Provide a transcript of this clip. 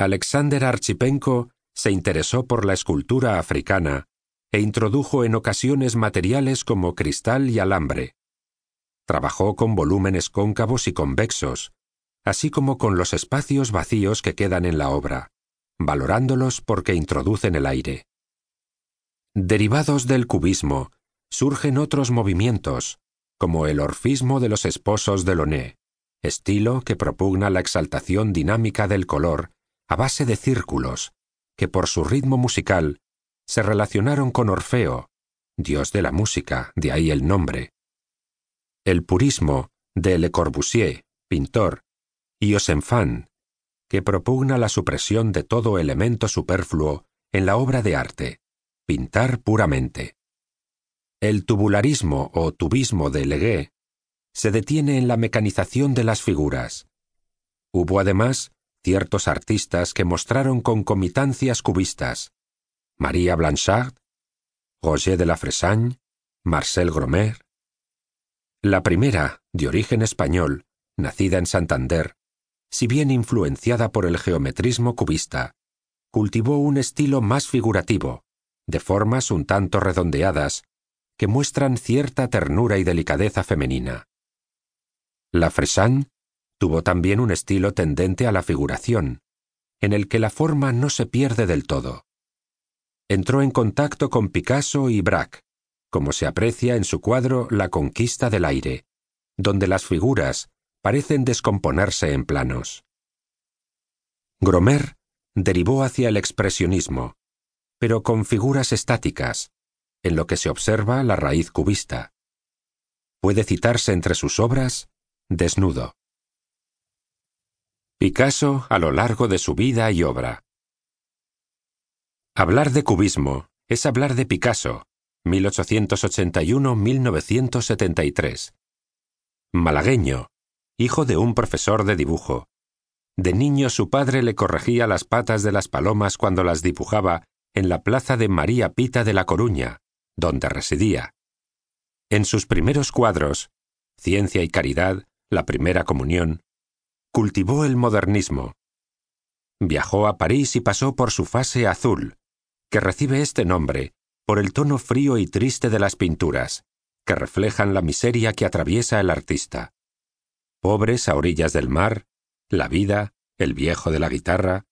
Alexander Archipenko se interesó por la escultura africana e introdujo en ocasiones materiales como cristal y alambre. Trabajó con volúmenes cóncavos y convexos, así como con los espacios vacíos que quedan en la obra, valorándolos porque introducen el aire. Derivados del cubismo, surgen otros movimientos, como el orfismo de los esposos de Loné, estilo que propugna la exaltación dinámica del color a base de círculos, que por su ritmo musical se relacionaron con Orfeo, dios de la música, de ahí el nombre. El purismo de Le Corbusier, pintor, y Osenfant, que propugna la supresión de todo elemento superfluo en la obra de arte, pintar puramente. El tubularismo o tubismo de Legué se detiene en la mecanización de las figuras. Hubo además ciertos artistas que mostraron concomitancias cubistas. María Blanchard, Roger de la Fresagne, Marcel Gromer. La primera, de origen español, nacida en Santander, si bien influenciada por el geometrismo cubista, cultivó un estilo más figurativo, de formas un tanto redondeadas, que muestran cierta ternura y delicadeza femenina. La Fresan tuvo también un estilo tendente a la figuración, en el que la forma no se pierde del todo. Entró en contacto con Picasso y Braque, como se aprecia en su cuadro La conquista del aire, donde las figuras parecen descomponerse en planos. Gromer derivó hacia el expresionismo, pero con figuras estáticas, en lo que se observa la raíz cubista. Puede citarse entre sus obras Desnudo. Picasso a lo largo de su vida y obra. Hablar de cubismo es hablar de Picasso, 1881-1973. Malagueño, hijo de un profesor de dibujo. De niño su padre le corregía las patas de las palomas cuando las dibujaba en la plaza de María Pita de La Coruña, donde residía. En sus primeros cuadros, Ciencia y Caridad, la primera comunión, cultivó el modernismo. Viajó a París y pasó por su fase azul, que recibe este nombre por el tono frío y triste de las pinturas, que reflejan la miseria que atraviesa el artista. Pobres a orillas del mar, la vida, el viejo de la guitarra,